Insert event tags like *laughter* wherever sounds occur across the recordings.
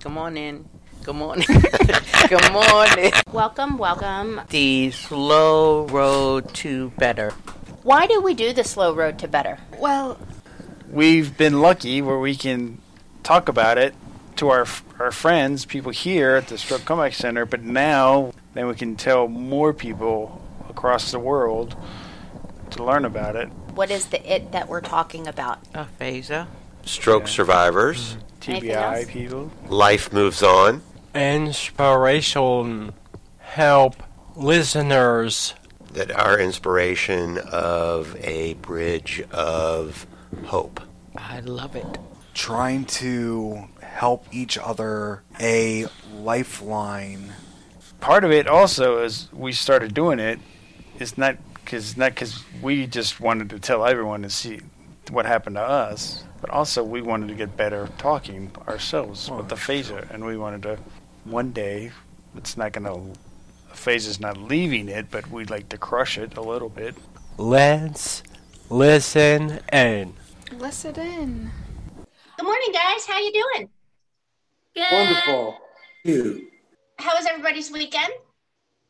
Come on in. Good morning. *laughs* Good morning. Welcome, welcome. The slow road to better. Why do we do the slow road to better? Well, we've been lucky where we can talk about it to our our friends, people here at the Stroke Comeback Center, but now then we can tell more people across the world to learn about it. What is the it that we're talking about? Aphasia. Stroke survivors. Anything TBI people. Life moves on. inspiration help listeners That are inspiration of a bridge of hope. I love it. trying to help each other a lifeline. Part of it also is we started doing it. It's not because not because we just wanted to tell everyone to see what happened to us, but also we wanted to get better talking ourselves with aphasia, and we wanted to one day. It's not going to aphasia's not leaving it, but we'd like to crush it a little bit. let's listen in listen in. Good morning, guys. How you doing? Good. Wonderful. You. How was everybody's weekend?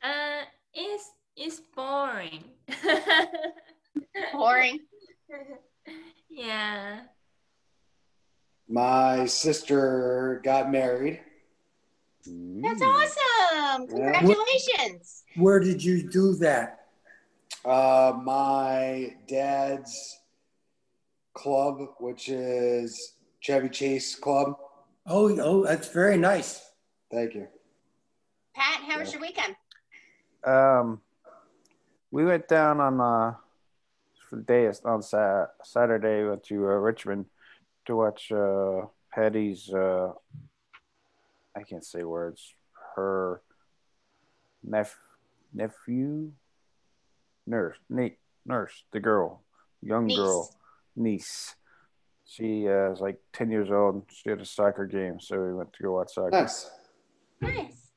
Uh, it's it's boring. *laughs* Boring. *laughs* yeah. My sister got married. That's awesome. Congratulations. Where did you do that? Uh, my dad's club, which is Chevy Chase Club. Oh, oh, that's very nice. Thank you. Pat, how was your weekend? Um, we went down on uh for the day on sa- Saturday went to uh, Richmond to watch uh Patty's uh I can't say words her nep- nephew nurse Nate nurse the girl young Niece. girl niece she uh, is like 10 years old she had a soccer game so we went to go watch soccer Nice. Nice.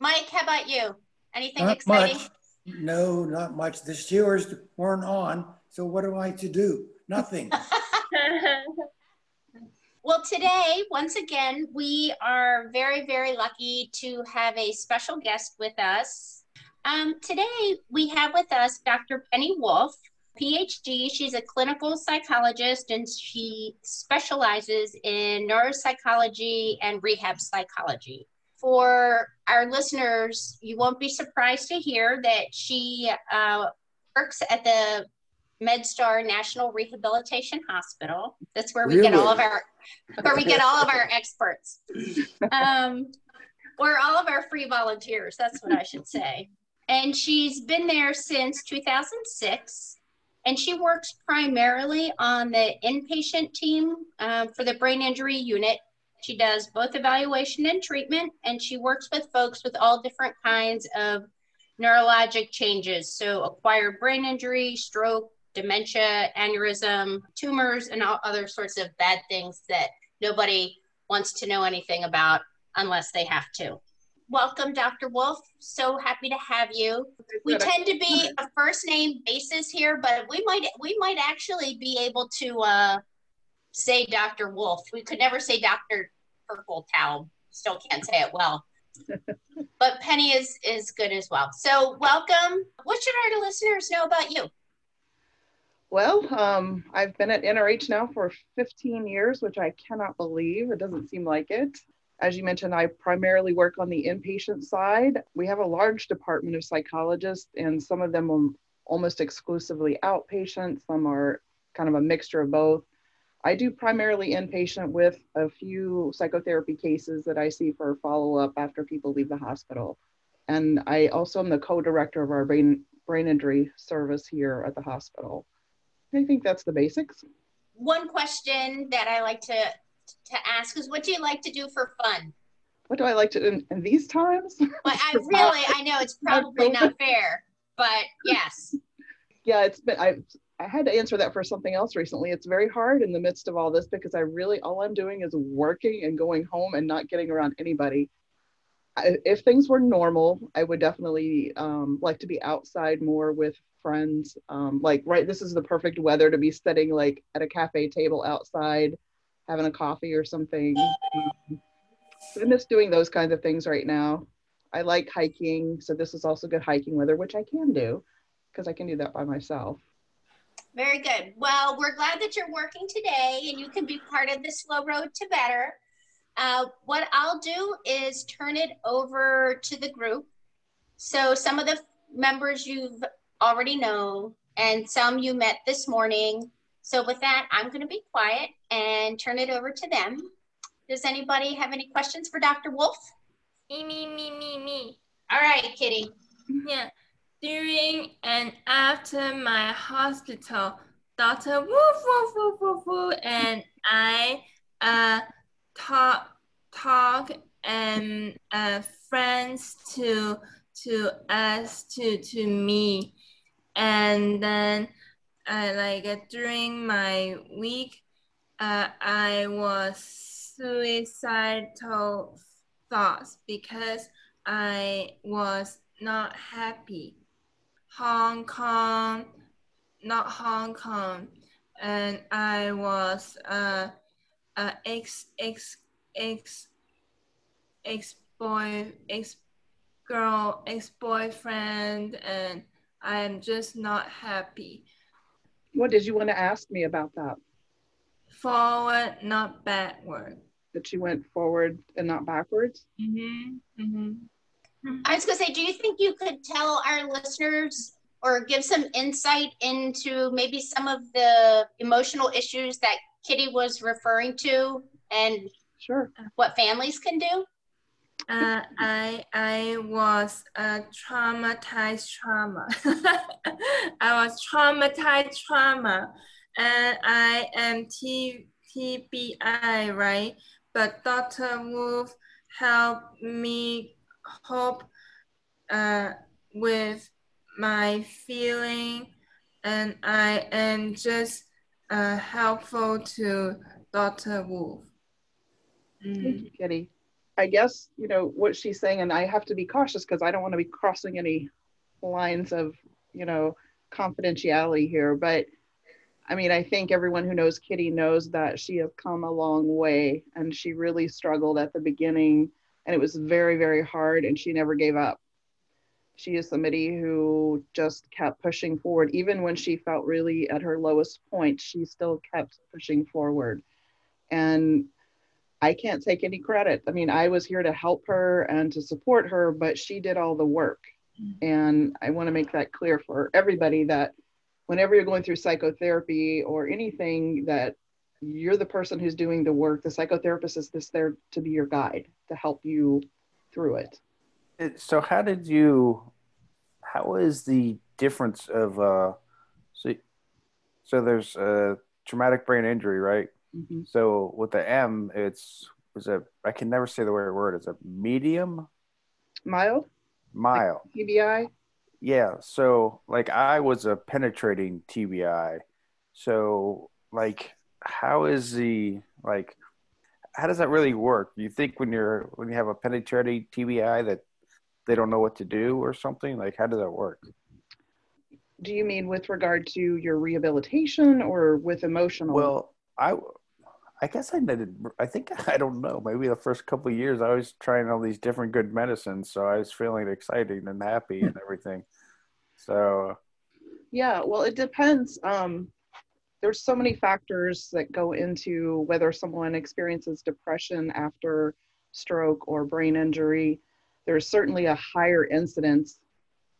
Mike, how about you? Anything Not exciting? much. No, not much. The Steelers weren't on, so what am I to do? Nothing. *laughs* Well, today, once again, we are very, very lucky to have a special guest with us. Um, today, we have with us Dr. Penny Wolfe, PhD. She's a clinical psychologist and she specializes in neuropsychology and rehab psychology. For our listeners, you won't be surprised to hear that she uh, works at the MedStar National Rehabilitation Hospital. That's where we get all of our where we get all of our experts. Um, or all of our free volunteers, that's what I should say. And she's been there since 2006. And she works primarily on the inpatient team um, for the brain injury unit. She does both evaluation and treatment, and she works with folks with all different kinds of neurologic changes. So, acquired brain injury, stroke, dementia, aneurysm, tumors, and all other sorts of bad things that nobody wants to know anything about unless they have to. Welcome, Dr. Wolfe. So happy to have you. We tend to be a first name basis here, but we might we might actually be able to uh, say Dr. Wolfe. We could never say Dr. Purple Taub. Still can't say it well. *laughs* but Penny is is good as well. So welcome. What should our listeners know about you? Well, um, I've been at NRH now for 15 years, which I cannot believe. It doesn't seem like it. As you mentioned, I primarily work on the inpatient side. We have a large department of psychologists, and some of them are almost exclusively outpatient, some are kind of a mixture of both. I do primarily inpatient with a few psychotherapy cases that I see for follow up after people leave the hospital. And I also am the co director of our brain, brain injury service here at the hospital. I think that's the basics. One question that I like to to ask is what do you like to do for fun? What do I like to do in, in these times? Well, I *laughs* really I know it's probably not fair, but yes. *laughs* yeah, it's been I I had to answer that for something else recently. It's very hard in the midst of all this because I really all I'm doing is working and going home and not getting around anybody. I, if things were normal, I would definitely um, like to be outside more with friends. Um, like right, this is the perfect weather to be sitting like at a cafe table outside, having a coffee or something. I miss doing those kinds of things right now. I like hiking, so this is also good hiking weather, which I can do because I can do that by myself. Very good. Well, we're glad that you're working today and you can be part of the slow road to better. Uh, what I'll do is turn it over to the group. So some of the members you've already know and some you met this morning. So with that, I'm going to be quiet and turn it over to them. Does anybody have any questions for Dr. Wolfe? Me, me, me, me, me. All right, Kitty. Yeah. During and after my hospital, Dr. Woof, woof, woof, woof, woof, and I uh, talk, talk and uh, friends to to us to to me, and then I like during my week, uh, I was suicidal thoughts because I was not happy. Hong Kong, not Hong Kong, and I was uh, uh ex ex ex ex boy ex girl ex boyfriend, and I'm just not happy. What did you want to ask me about that? Forward, not backward. That you went forward and not backwards? Mm-hmm. Mm-hmm. I was going to say, do you think you could tell our listeners or give some insight into maybe some of the emotional issues that Kitty was referring to and sure what families can do? Uh, I I was a traumatized trauma. *laughs* I was traumatized trauma, and I am T, TBI, right? But Dr. Wolfe helped me cope uh, with my feeling, and I am just uh, helpful to Dr. Wolfe. Thank you, Kitty. I guess, you know, what she's saying, and I have to be cautious because I don't want to be crossing any lines of, you know, confidentiality here. But I mean, I think everyone who knows Kitty knows that she has come a long way and she really struggled at the beginning and it was very, very hard and she never gave up. She is somebody who just kept pushing forward. Even when she felt really at her lowest point, she still kept pushing forward. And I can't take any credit. I mean, I was here to help her and to support her, but she did all the work. Mm-hmm. And I want to make that clear for everybody that whenever you're going through psychotherapy or anything that you're the person who's doing the work, the psychotherapist is just there to be your guide to help you through it. So how did you how is the difference of uh so so there's a traumatic brain injury, right? Mm-hmm. So with the M, it's was a I can never say the right word. It's a medium? Mild. Mild. Like TBI. Yeah. So like I was a penetrating TBI. So like how is the like how does that really work? You think when you're when you have a penetrating TBI that they don't know what to do or something? Like how does that work? Do you mean with regard to your rehabilitation or with emotional? Well, I I guess I didn't. I think *laughs* I don't know. Maybe the first couple years, I was trying all these different good medicines, so I was feeling exciting and happy and *laughs* everything. So, yeah. Well, it depends. Um, there's so many factors that go into whether someone experiences depression after stroke or brain injury. There's certainly a higher incidence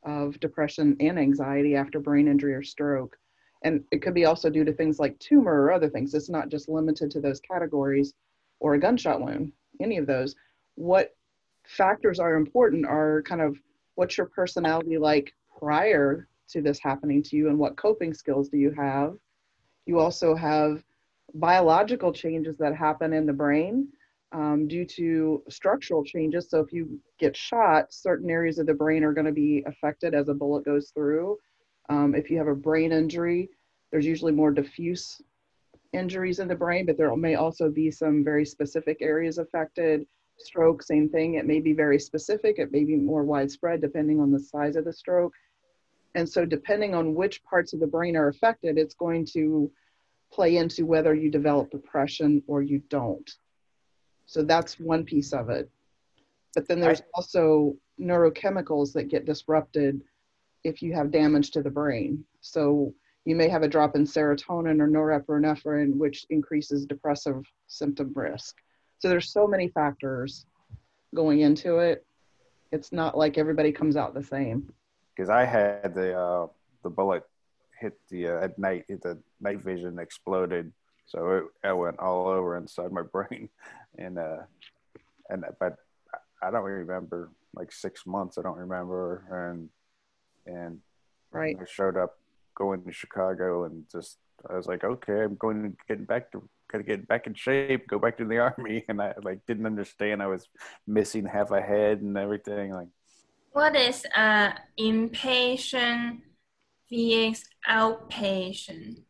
of depression and anxiety after brain injury or stroke and it could be also due to things like tumor or other things. It's not just limited to those categories or a gunshot wound any of those. What factors are important are kind of what's your personality like prior to this happening to you and what coping skills do you have? You also have biological changes that happen in the brain um, due to structural changes. So if you get shot certain areas of the brain are going to be affected as a bullet goes through um, if you have a brain injury, there's usually more diffuse injuries in the brain, but there may also be some very specific areas affected. Stroke, same thing. It may be very specific, it may be more widespread depending on the size of the stroke. And so, depending on which parts of the brain are affected, it's going to play into whether you develop depression or you don't. So, that's one piece of it. But then there's also neurochemicals that get disrupted if you have damage to the brain. So you may have a drop in serotonin or norepinephrine, which increases depressive symptom risk. So there's so many factors going into it. It's not like everybody comes out the same. because I had the uh, the bullet hit the uh, at night, hit the night vision exploded, so it, it went all over inside my *laughs* brain, and uh, and but I don't remember like six months. I don't remember, and and Right. I showed up going to Chicago, and just I was like, okay, I'm going to get back to gotta get back in shape, go back to the *laughs* army, and I like didn't understand I was missing half a head and everything, like. What is uh, inpatient vs outpatient?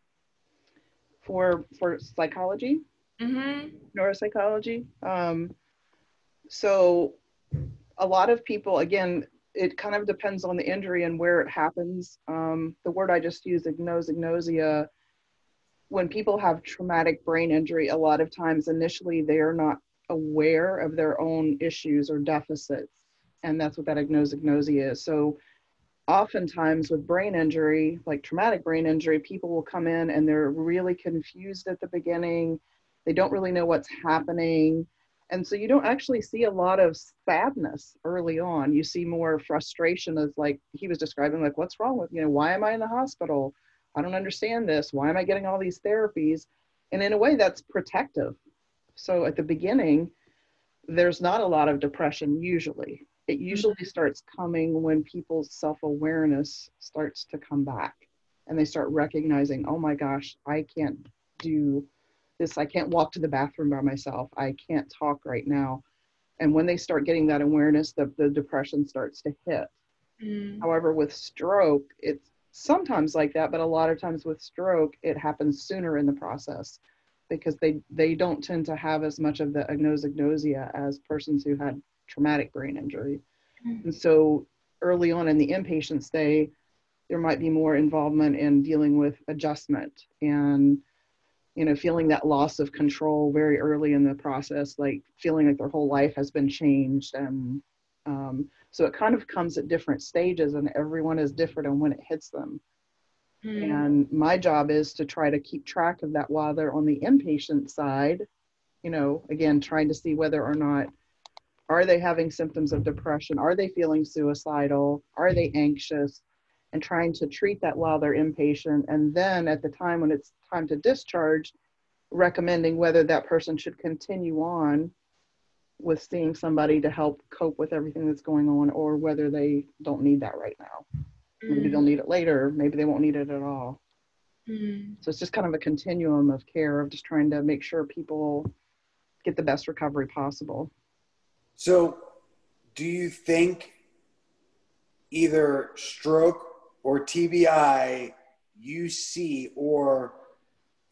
For for psychology, Mm-hmm. neuropsychology. Um, so a lot of people, again, it kind of depends on the injury and where it happens. Um, the word I just used, anosognosia, when people have traumatic brain injury, a lot of times initially they are not aware of their own issues or deficits. And that's what that anosognosia is. So oftentimes with brain injury, like traumatic brain injury, people will come in and they're really confused at the beginning. They don't really know what's happening. And so you don't actually see a lot of sadness early on. You see more frustration as like he was describing, like, what's wrong with, you know, why am I in the hospital? I don't understand this. Why am I getting all these therapies? And in a way, that's protective. So at the beginning, there's not a lot of depression usually. It mm-hmm. usually starts coming when people's self awareness starts to come back and they start recognizing, oh my gosh, I can't do this. I can't walk to the bathroom by myself. I can't talk right now. And when they start getting that awareness, the, the depression starts to hit. Mm. However, with stroke, it's sometimes like that, but a lot of times with stroke, it happens sooner in the process because they, they don't tend to have as much of the anosognosia as persons who had traumatic brain injury. And so early on in the inpatient stay, there might be more involvement in dealing with adjustment and you know feeling that loss of control very early in the process like feeling like their whole life has been changed and um, so it kind of comes at different stages and everyone is different on when it hits them. Mm. and my job is to try to keep track of that while they're on the inpatient side you know again trying to see whether or not are they having symptoms of depression? Are they feeling suicidal? Are they anxious and trying to treat that while they're inpatient and then at the time when it's time to discharge recommending whether that person should continue on with seeing somebody to help cope with everything that's going on or whether they don't need that right now. Maybe they'll need it later maybe they won't need it at all. Mm. so it's just kind of a continuum of care of just trying to make sure people get the best recovery possible. So, do you think either stroke or TBI you see or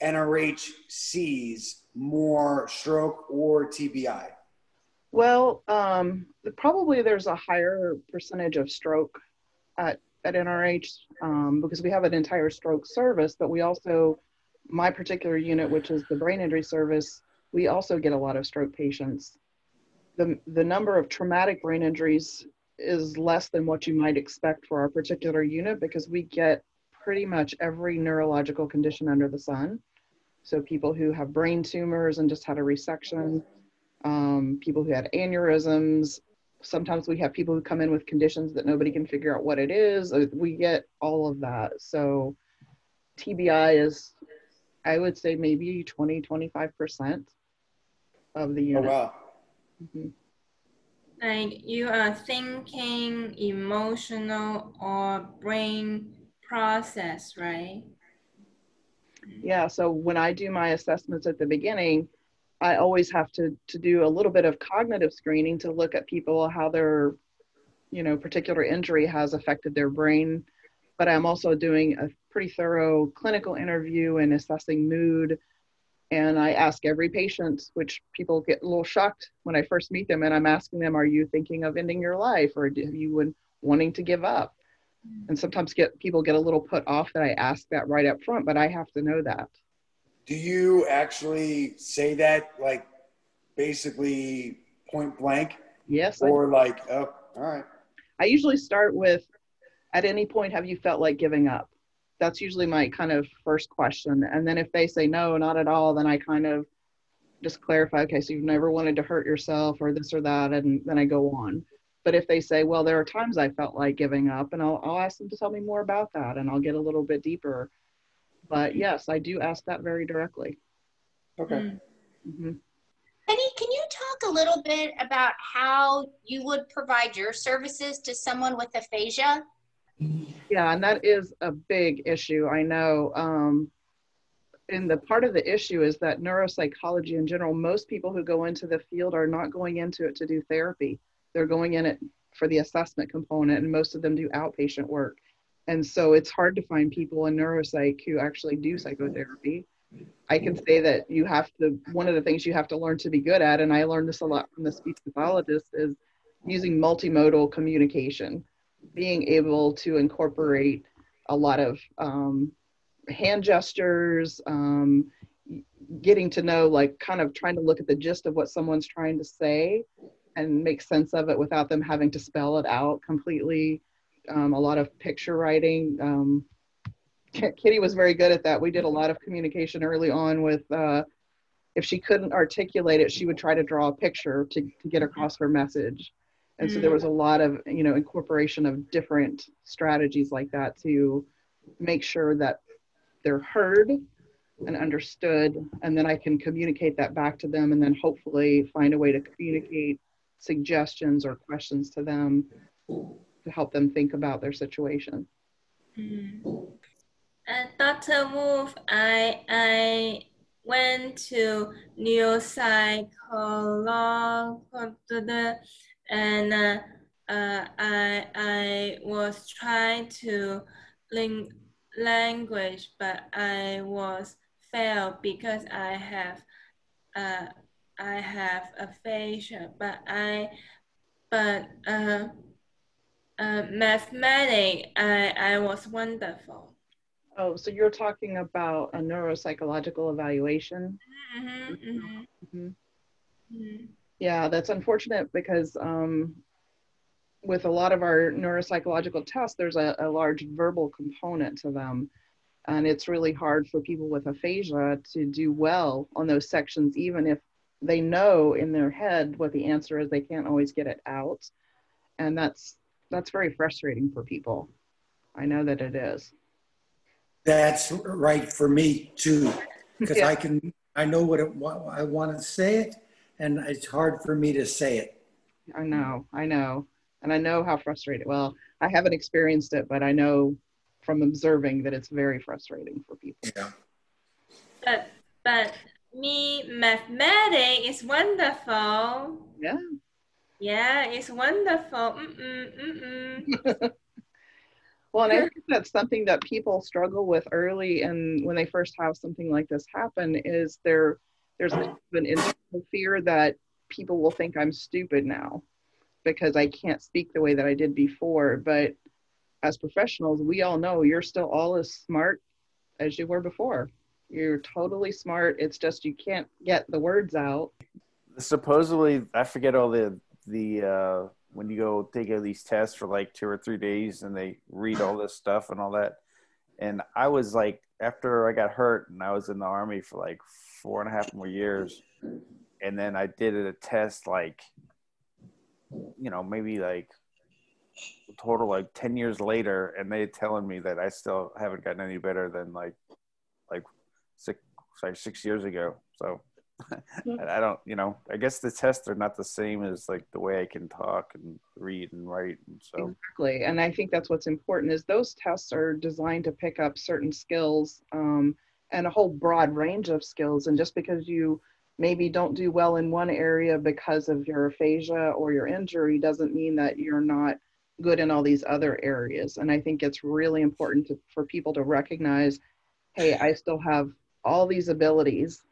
NRH sees more stroke or TBI? Well, um, probably there's a higher percentage of stroke at, at NRH um, because we have an entire stroke service, but we also, my particular unit, which is the brain injury service, we also get a lot of stroke patients. The, the number of traumatic brain injuries is less than what you might expect for our particular unit because we get pretty much every neurological condition under the sun. So people who have brain tumors and just had a resection, um, people who had aneurysms. Sometimes we have people who come in with conditions that nobody can figure out what it is. Uh, We get all of that. So TBI is, I would say, maybe 20, 25% of the unit. Oh unit. wow. Mhm. Like you are thinking, emotional, or brain process, right? Yeah, so when I do my assessments at the beginning, I always have to to do a little bit of cognitive screening to look at people how their you know particular injury has affected their brain, but I'm also doing a pretty thorough clinical interview and assessing mood. And I ask every patient, which people get a little shocked when I first meet them, and I'm asking them, "Are you thinking of ending your life, or do you been wanting to give up?" And sometimes get people get a little put off that I ask that right up front, but I have to know that. Do you actually say that like basically point blank? Yes. Or like, oh, all right. I usually start with, at any point, have you felt like giving up? That's usually my kind of first question. And then if they say no, not at all, then I kind of just clarify, okay, so you've never wanted to hurt yourself or this or that, and then I go on. But if they say, well, there are times I felt like giving up, and I'll, I'll ask them to tell me more about that and I'll get a little bit deeper. But yes, I do ask that very directly. Okay. hmm Penny, can you talk a little bit about how you would provide your services to someone with aphasia? Yeah, and that is a big issue. I know. Um, and the part of the issue is that neuropsychology in general, most people who go into the field are not going into it to do therapy. They're going in it for the assessment component, and most of them do outpatient work. And so it's hard to find people in neuropsych who actually do psychotherapy. I can say that you have to, one of the things you have to learn to be good at, and I learned this a lot from the speech pathologist, is using multimodal communication, being able to incorporate a lot of um, hand gestures, um, getting to know, like, kind of trying to look at the gist of what someone's trying to say and make sense of it without them having to spell it out completely. Um, a lot of picture writing. Um, Kitty was very good at that. We did a lot of communication early on with, uh, if she couldn't articulate it, she would try to draw a picture to, to get across her message. And so there was a lot of, you know, incorporation of different strategies like that to make sure that they're heard and understood. And then I can communicate that back to them and then hopefully find a way to communicate suggestions or questions to them to help them think about their situation. Mm. And Dr. Wolfe, I I went to neuropsychology and uh, uh, I I was trying to learn language, but I was failed because I have uh, I have aphasia, but I but uh, uh, mathematics I I was wonderful. Oh, so you're talking about a neuropsychological evaluation? Mm-hmm, mm-hmm. Mhm. Mm-hmm. Yeah, that's unfortunate because um, with a lot of our neuropsychological tests, there's a, a large verbal component to them. And it's really hard for people with aphasia to do well on those sections, even if they know in their head what the answer is, they can't always get it out. And that's that's very frustrating for people. I know that it is. That's right for me too, because *laughs* Yeah. I can, I know what it, what I want to say it, and it's hard for me to say it. I know, I know. And I know how frustrated. Well, I haven't experienced it, but I know from observing that it's very frustrating for people. Yeah. But but me mathematics is wonderful. Yeah. Yeah, it's wonderful. Mm-mm, mm-mm. *laughs* Well, and I think that's something that people struggle with early and when they first have something like this happen is there there's an internal fear that people will think I'm stupid now because I can't speak the way that I did before. But as professionals, we all know you're still all as smart as you were before. You're totally smart. It's just you can't get the words out. supposedly i forget all the the uh when you go take these tests for like two or three days and they read all this stuff and all that and i was like after i got hurt and i was in the army for like four and a half more years and then i did a test like you know maybe like total like 10 years later and they telling me that i still haven't gotten any better than like like six like six years ago so I I don't, you know, I guess the tests are not the same as like the way I can talk and read and write. And so, Exactly. And I think that's what's important is those tests are designed to pick up certain skills um, and a whole broad range of skills. And just because you maybe don't do well in one area because of your aphasia or your injury doesn't mean that you're not good in all these other areas. And I think it's really important to, for people to recognize, hey, I still have all these abilities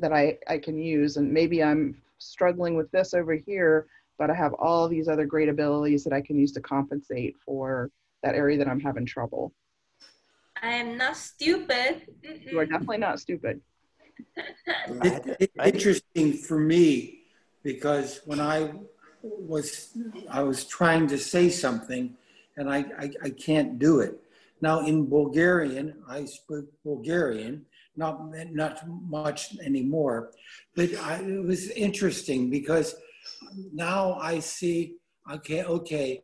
that I, I can use. And maybe I'm struggling with this over here, but I have all these other great abilities that I can use to compensate for that area that I'm having trouble. I am not stupid. Mm-mm. You are definitely not stupid. It, it's interesting for me because when I was I was trying to say something, and I, I, I can't do it. Now in Bulgarian, I spoke Bulgarian, not not much anymore, but I, it was interesting because now I see. Okay, okay,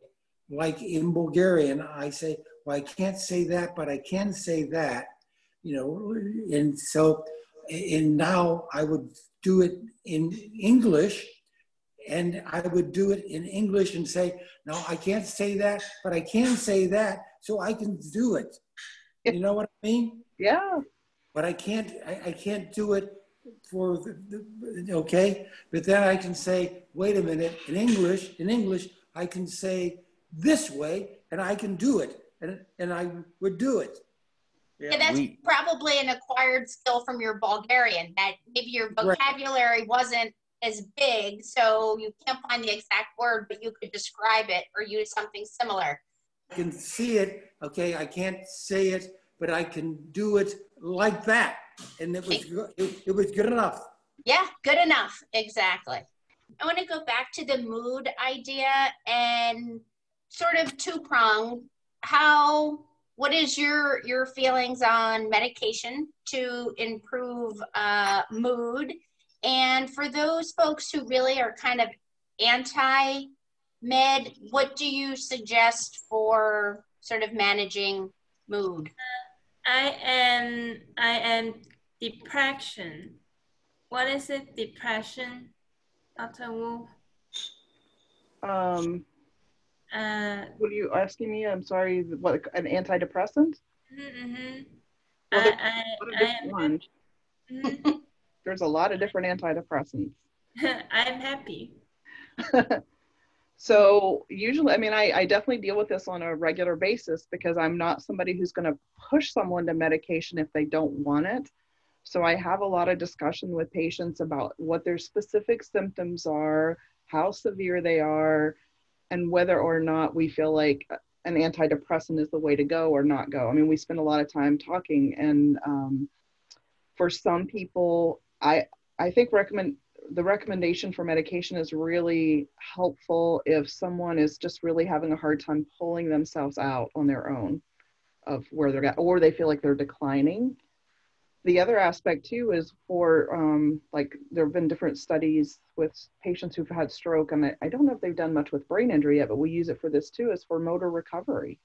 like in Bulgarian, I say, well, I can't say that, but I can say that, you know, and so, and now I would do it in English and I would do it in English and say, no, I can't say that, but I can say that, so I can do it. You know what I mean? Yeah. But I can't, I, I can't do it for the, the, okay. But then I can say, wait a minute, in English, in English, I can say this way, and I can do it, and and I would do it. Yeah, that's we- probably an acquired skill from your Bulgarian that maybe your Right. vocabulary wasn't as big, so you can't find the exact word, but you could describe it or use something similar. I can see it, okay, I can't say it, but I can do it like that. And it was, it, it was good enough. Yeah, good enough. Exactly. I want to go back to the mood idea and sort of two pronged. How, what is your your feelings on medication to improve uh, mood? And for those folks who really are kind of anti med, what do you suggest for sort of managing mood? I am I am depression. What is it? Depression, Dr. Wu? Um, Uh, what are you asking me? I'm sorry. What an antidepressant? mm-hmm. Well, I, there- I, What a I different am one. mhm. *laughs* *laughs* There's a lot of different antidepressants. *laughs* I'm happy. So usually, I mean, I, I definitely deal with this on a regular basis because I'm not somebody who's going to push someone to medication if they don't want it. So I have a lot of discussion with patients about what their specific symptoms are, how severe they are, and whether or not we feel like an antidepressant is the way to go or not go. I mean, we spend a lot of time talking, and um, for some people, I I think recommend the recommendation for medication is really helpful if someone is just really having a hard time pulling themselves out on their own of where they're at, or they feel like they're declining. The other aspect too is for um, like there have been different studies with patients who've had stroke, and I, don't know if they've done much with brain injury yet, but we use it for this too, is for motor recovery.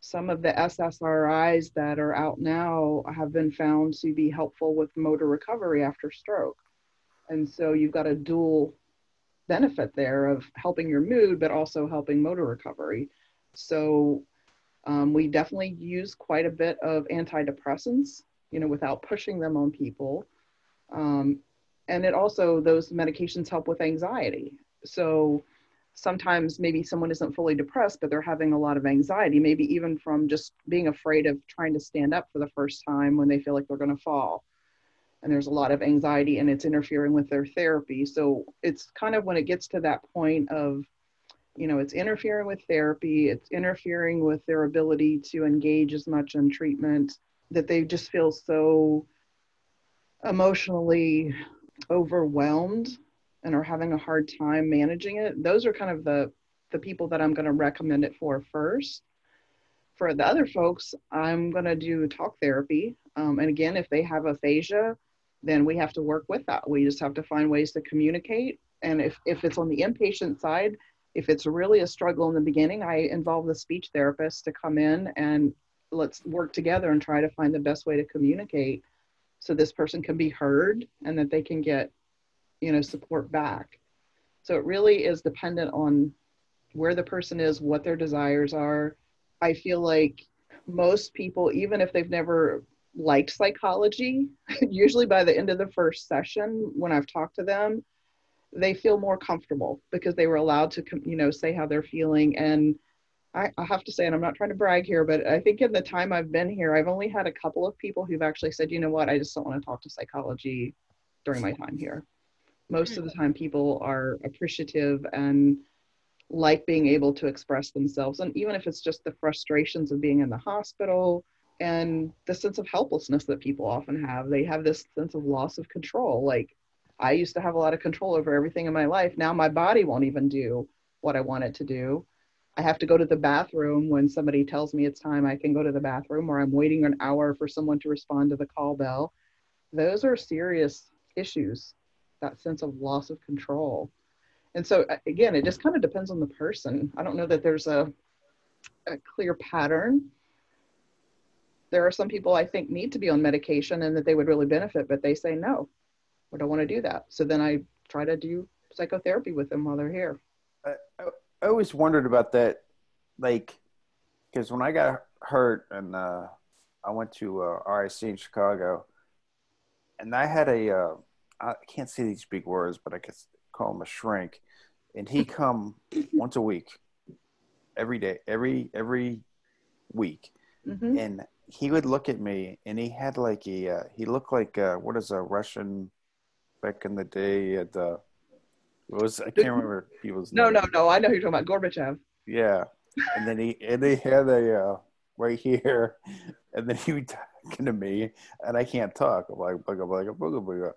Some of the SSRIs that are out now have been found to be helpful with motor recovery after stroke. And so you've got a dual benefit there of helping your mood, but also helping motor recovery. So um, we definitely use quite a bit of antidepressants, you know, without pushing them on people. Um, and it also, those medications help with anxiety. So sometimes maybe someone isn't fully depressed, but they're having a lot of anxiety, maybe even from just being afraid of trying to stand up for the first time when they feel like they're going to fall and there's a lot of anxiety and it's interfering with their therapy. So it's kind of when it gets to that point of, you know, it's interfering with therapy, it's interfering with their ability to engage as much in treatment that they just feel so emotionally overwhelmed and are having a hard time managing it. Those are kind of the the people that I'm going to recommend it for first. For the other folks, I'm going to do talk therapy. Um, and again, if they have aphasia, then we have to work with that. We just have to find ways to communicate. And if, if it's on the inpatient side, if it's really a struggle in the beginning, I involve the speech therapist to come in and let's work together and try to find the best way to communicate so this person can be heard and that they can get, you know, support back. So it really is dependent on where the person is, what their desires are. I feel like most people, even if they've never liked psychology, *laughs* usually by the end of the first session, when I've talked to them, they feel more comfortable because they were allowed to, you know, say how they're feeling. And I, I have to say, and I'm not trying to brag here, but I think in the time I've been here, I've only had a couple of people who've actually said, you know what, I just don't want to talk to psychology during my time here. Most of the mm-hmm. time, people are appreciative and like being able to express themselves. And even if it's just the frustrations of being in the hospital and the sense of helplessness that people often have, they have this sense of loss of control. Like, I used to have a lot of control over everything in my life. Now my body won't even do what I want it to do. I have to go to the bathroom when somebody tells me it's time. I can go to the bathroom, or I'm waiting an hour for someone to respond to the call bell. Those are serious issues, that sense of loss of control. And so, again, it just kind of depends on the person. I don't know that there's a, a clear pattern. There are some people I think need to be on medication and that they would really benefit, but they say no, I don't want to do that. So then I try to do psychotherapy with them while they're here. I always wondered about that, like, because when I got hurt and uh, I went to uh, RIC in Chicago, and I had a, uh, I can't say these big words, but I could call him a shrink, and he come *laughs* once a week, every day, every every week, Mhm. and he would look at me, and he had like a, uh, he looked like uh, what is a Russian back in the day at the. What was I can't remember people's No, names. no, no. I know who you're talking about. Gorbachev. Yeah, and then he and they had a uh, right here, and then he would talking to me, and I can't talk. I'm like bugga bugga bugga bugga,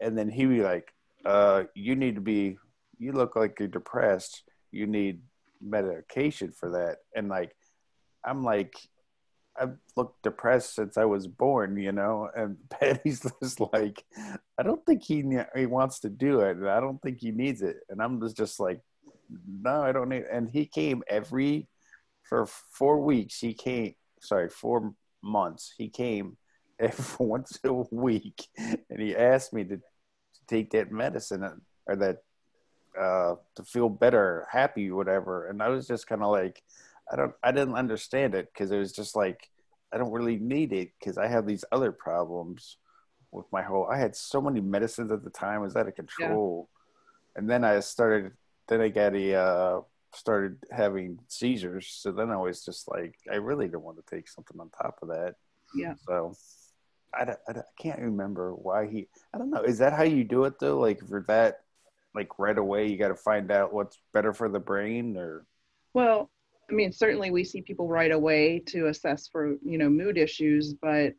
and then he be like, uh, "You need to be. You look like you're depressed. You need medication for that." And like, I'm like, I've looked depressed since I was born, you know. And *laughs* Patty's just like, I don't think he he wants to do it, and I don't think he needs it. And I'm just just like, no, I don't need. And he came every for four weeks. He came, sorry, four months. He came every *laughs* once a week, and he asked me to, to take that medicine uh, or that uh, to feel better, happy, whatever. And I was just kind of like, I don't, I didn't understand it because it was just like, I don't really need it because I have these other problems with my whole. I had so many medicines at the time; it was out of control. And then I started. Then I got a uh, started having seizures. So then I was just like, I really don't want to take something on top of that. Yeah. So I, I, I can't remember why he. I don't know. Is that how you do it though? Like for that, like right away, you got to find out what's better for the brain, or Well, I mean, certainly we see people right away to assess for, you know, mood issues, but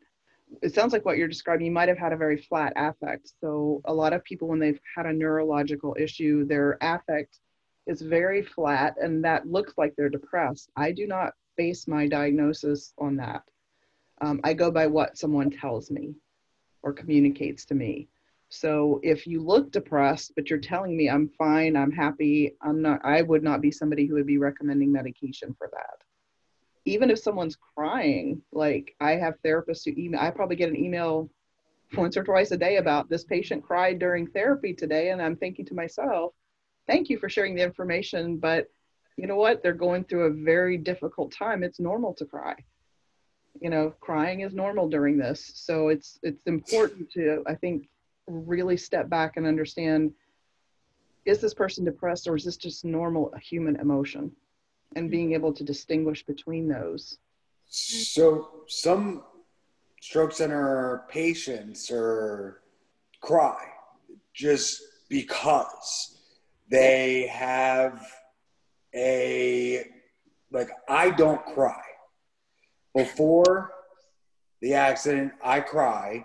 it sounds like what you're describing, you might have had a very flat affect. So a lot of people, when they've had a neurological issue, their affect is very flat and that looks like they're depressed. I do not base my diagnosis on that. Um, I go by what someone tells me or communicates to me. So if you look depressed, but you're telling me I'm fine, I'm happy, I'm not, I would not be somebody who would be recommending medication for that. Even if someone's crying, like I have therapists who email, I probably get an email once or twice a day about this patient cried during therapy today. And I'm thinking to myself, thank you for sharing the information, but you know what? They're going through a very difficult time. It's normal to cry you know crying is normal during this so it's it's important to i think really step back and understand is this person depressed or is this just normal human emotion? And mm-hmm. being able to distinguish between those. So some stroke center patients or cry just because they have a like I don't cry. Before the accident, I cry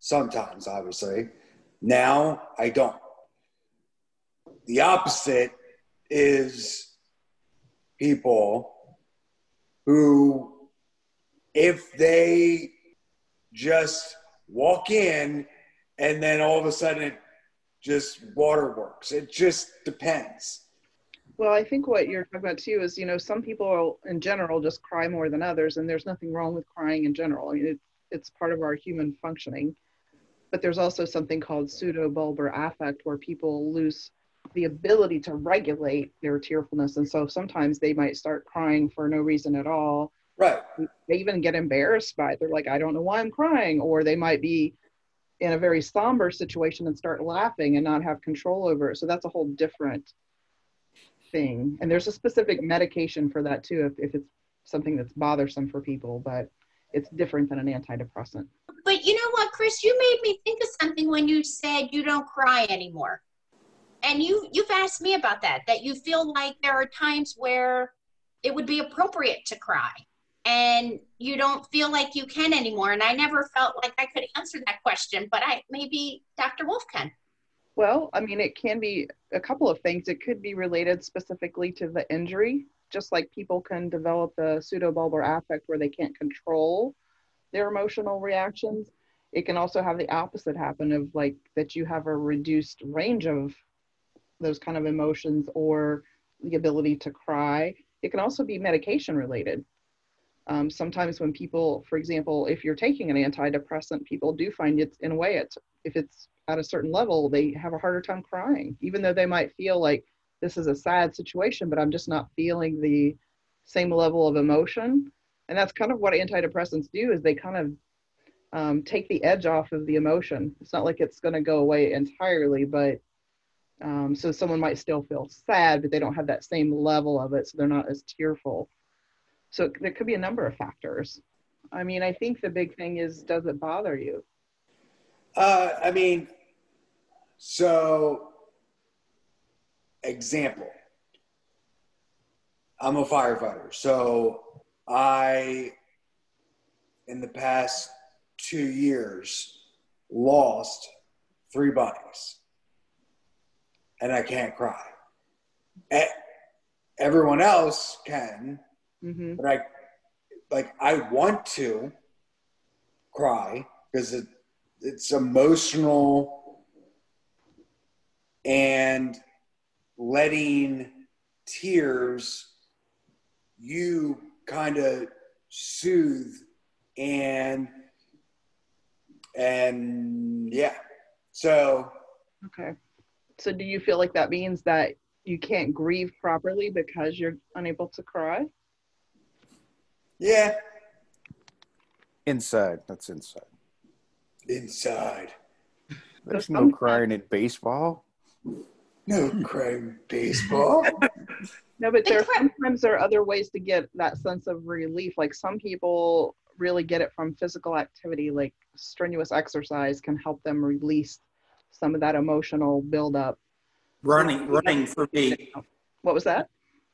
sometimes, obviously. Now I don't. The opposite is people who if they just walk in and then all of a sudden it just waterworks. It just depends. well i think what you're talking about too is you know some people in general just cry more than others and there's nothing wrong with crying in general I mean, it, it's part of our human functioning but there's also something called pseudobulbar affect where people lose the ability to regulate their tearfulness. And so sometimes they might start crying for no reason at all. Right. they even get embarrassed by it. They're like i don't know why i'm crying. Or they might be in a very somber situation and start laughing and not have control over it. So that's a whole different thing. And there's a specific medication for that too if, if it's something that's bothersome for people but it's different than an antidepressant But you know what, Chris? You made me think of something when you said you don't cry anymore. And you you've asked me about that. That you feel like there are times where it would be appropriate to cry, and you don't feel like you can anymore. And I never felt like I could answer that question, but I maybe Dr. Wolfe can. Well, I mean, it can be a couple of things. It could be related specifically to the injury, just like people can develop the pseudobulbar affect where they can't control their emotional reactions. It can also have the opposite happen of like that you have a reduced range of those kind of emotions or the ability to cry. It can also be medication related. Um, sometimes when people, for example, if you're taking an antidepressant, people do find it's in a way it's if it's at a certain level, they have a harder time crying, even though they might feel like this is a sad situation, but I'm just not feeling the same level of emotion. And that's kind of what antidepressants do is they kind of um, take the edge off of the emotion. It's not like it's going to go away entirely, but um, so someone might still feel sad, but they don't have that same level of it, so they're not as tearful. So there could be a number of factors. I mean, I think the big thing is, does it bother you? Uh, I mean, so example, I'm a firefighter, so I, in the past two years, lost three bodies, and I can't cry. Everyone else can, Mm-hmm. but I like I want to cry because it it's emotional and letting tears you kind of soothe and and yeah so Okay. So do you feel like that means that you can't grieve properly because you're unable to cry? yeah Inside. That's inside. inside There's no crying in baseball. No crying baseball No, but there sometimes there are other ways to get that sense of relief. Like some people really get it from physical activity, like strenuous exercise can help them release some of that emotional buildup. Running, running for me. What was that?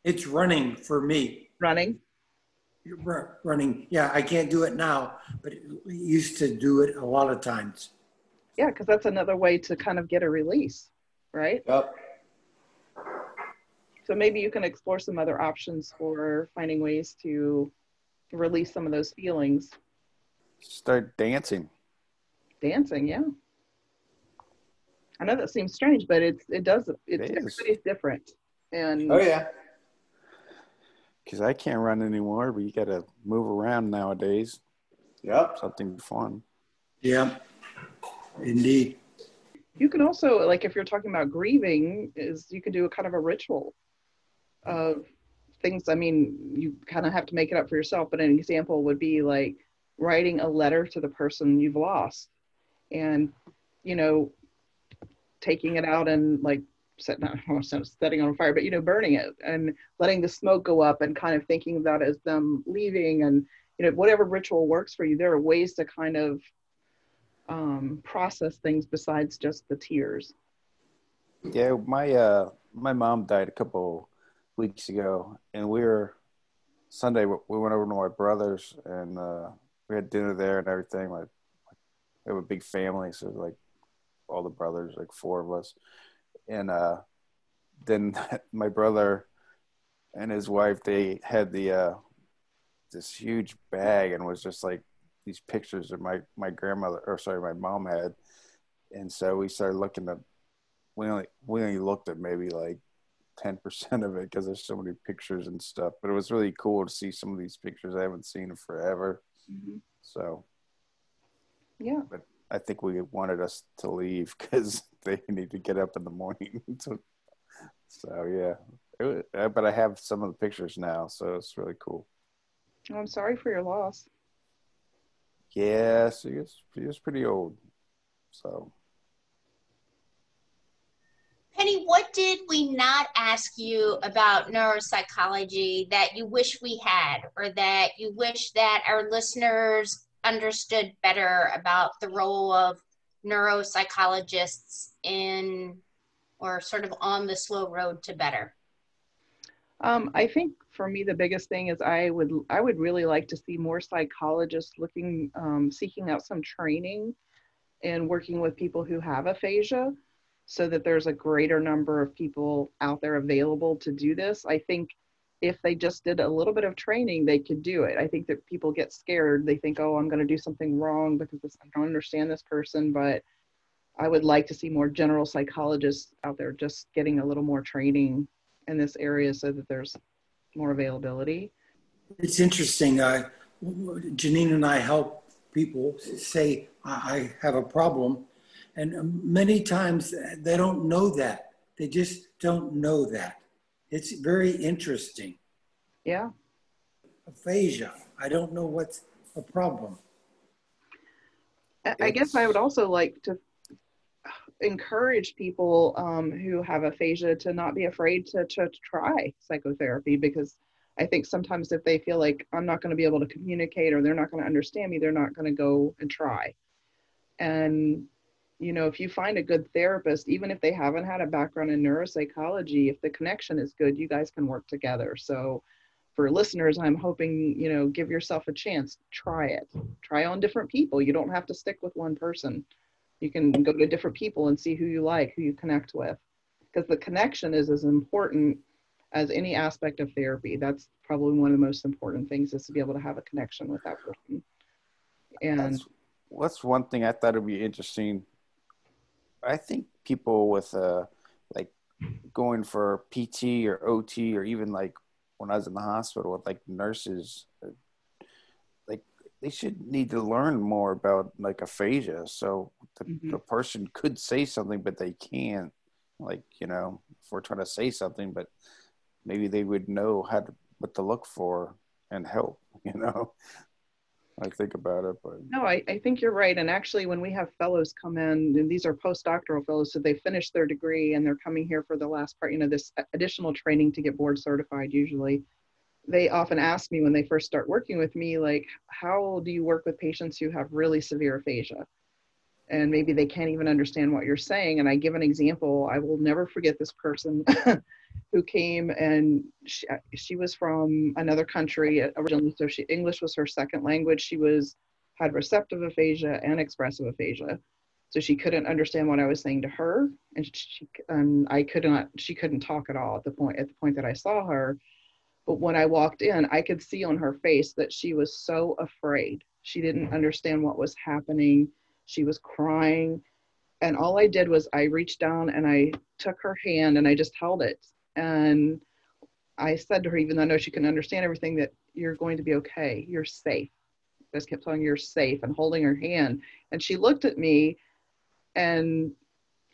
It's running for me. Running? Ru- Running. Yeah, I can't do it now, but it used to do it a lot of times. Yeah, because that's another way to kind of get a release, right? yep So maybe you can explore some other options for finding ways to release some of those feelings. Start dancing. Dancing, yeah. I know that seems strange, but it's it does it's It is. everybody's different. And oh yeah Because I can't run anymore, but you got to move around nowadays. yep Something fun. Yeah, indeed. you can also like if you're talking about grieving is you can do a kind of a ritual of things i mean you kind of have to make it up for yourself but an example would be like writing a letter to the person you've lost and you know taking it out and like set *laughs* not setting on fire but you know burning it and letting the smoke go up and kind of thinking of that as them leaving and you know whatever ritual works for you there are ways to kind of um, process things besides just the tears. Yeah, my uh, my mom died a couple weeks ago, and we were Sunday. We went over to my brother's, and uh, we had dinner there and everything. Like, we have a big family, so like all the brothers, like four of us, and uh, then *laughs* my brother and his wife they had the uh, this huge bag, and was just like these pictures that my my grandmother, or sorry, my mom had, and so we started looking at we only we only looked at maybe like ten percent of it because there's so many pictures and stuff. But it was really cool to see some of these pictures I haven't seen in forever. So Yeah. but I think we wanted us to leave because *laughs* they need to get up in the morning. *laughs* so, so yeah, it was, uh, but I have some of the pictures now, so it's really cool. I'm sorry for your loss. Yeah, so he was, he was pretty old. So Penny, what did we not ask you about neuropsychology that you wish we had, or that you wish that our listeners understood better about the role of neuropsychologists in, or sort of on the slow road to better? Um, I think for me the biggest thing is I would I would really like to see more psychologists looking um, seeking out some training and working with people who have aphasia so that there's a greater number of people out there available to do this. I think if they just did a little bit of training, they could do it. I think that people get scared. They think, oh, I'm going to do something wrong because this, I don't understand this person. But I would like to see more general psychologists out there just getting a little more training in this area so that there's more availability. It's interesting. Uh, Janine and I help people say, I have a problem. And many times they don't know that. They just don't know that. It's very interesting. Yeah. Aphasia. I don't know what's a problem. I guess I would also like to encourage people um, who have aphasia to not be afraid to, to try psychotherapy because I think sometimes if they feel like I'm not going to be able to communicate or they're not going to understand me, they're not going to go and try. And, you know, if you find a good therapist, even if they haven't had a background in neuropsychology, if the connection is good, you guys can work together. So, for listeners, I'm hoping, you know, give yourself a chance, try it, try on different people. You don't have to stick with one person. You can go to different people and see who you like, who you connect with. Because the connection is as important as any aspect of therapy. That's probably one of the most important things is to be able to have a connection with that person. And that's, that's one thing I thought would be interesting. I think people with uh like going for PT or OT or even like when I was in the hospital with like nurses, like they should need to learn more about like aphasia. So the, Mhm. the person could say something, but they can't. Like you know, if we're trying to say something, but maybe they would know how to what to look for and help. *laughs* You know, I think about it, but No, I, I think you're right. And actually, when we have fellows come in, and these are postdoctoral fellows, so they finished their degree and they're coming here for the last part, you know, this additional training to get board certified usually. They often ask me when they first start working with me, like, how do you work with patients who have really severe aphasia? And maybe they can't even understand what you're saying. And I give an example. I will never forget this person *laughs* who came and she, she was from another country originally so she english was her second language. She was had receptive aphasia and expressive aphasia. So she couldn't understand what i was saying to her and she um, i could not she couldn't talk at all at the point at the point that i saw her. But when i walked in i could see on her face that she was so afraid. She didn't understand what was happening. She was crying. And all i did was i reached down and i took her hand and i just held it and I said to her, even though I know she can understand everything, that you're going to be okay. You're safe. I just kept telling her you're safe and holding her hand. And she looked at me and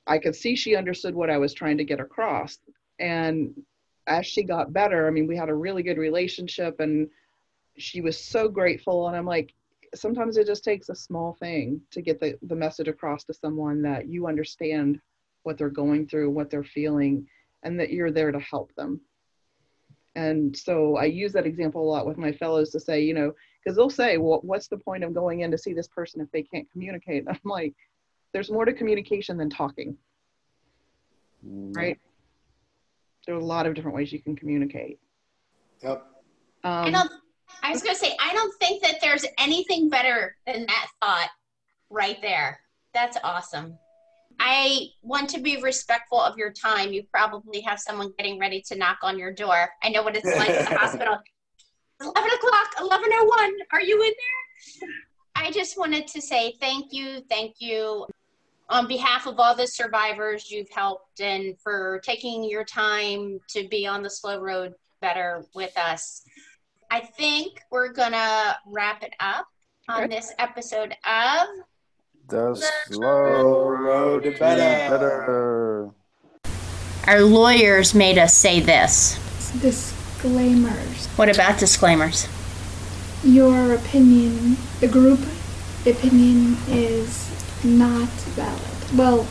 I could see she understood what I was trying to get across. And as she got better, I mean, we had a really good relationship and she was so grateful. And I'm like, sometimes it just takes a small thing to get the, the message across to someone that you understand what they're going through, what they're feeling, and that you're there to help them. And so I use that example a lot with my fellows to say, you know, because they'll say, well, what's the point of going in to see this person if they can't communicate? *laughs* I'm like, there's more to communication than talking, right? There are a lot of different ways you can communicate. Yep. I Um, don't. I was gonna say I don't think that there's anything better than that thought right there. That's awesome. I want to be respectful of your time. You probably have someone getting ready to knock on your door. I know what it's like at the *laughs* hospital. 11 o'clock, 1101. Are you in there? I just wanted to say thank you. Thank you on behalf of all the survivors you've helped and for taking your time to be on the slow road better with us. I think we're going to wrap it up on this episode of the slow road to better. better. Our lawyers made us say this. Disclaimers. What about disclaimers? Your opinion, the group opinion, is not valid. Well,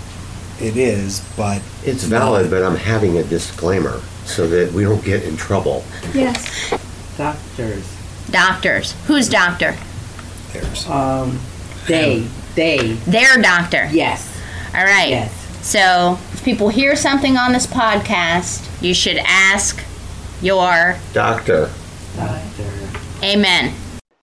It is, but It's valid, but I'm having a disclaimer so that we don't get in trouble. yes. Doctors. Doctors. Who's doctor? there's. Um, they. They. Their doctor. Yes. All right. Yes. So, if people hear something on this podcast, you should ask your Doctor. Doctor. amen.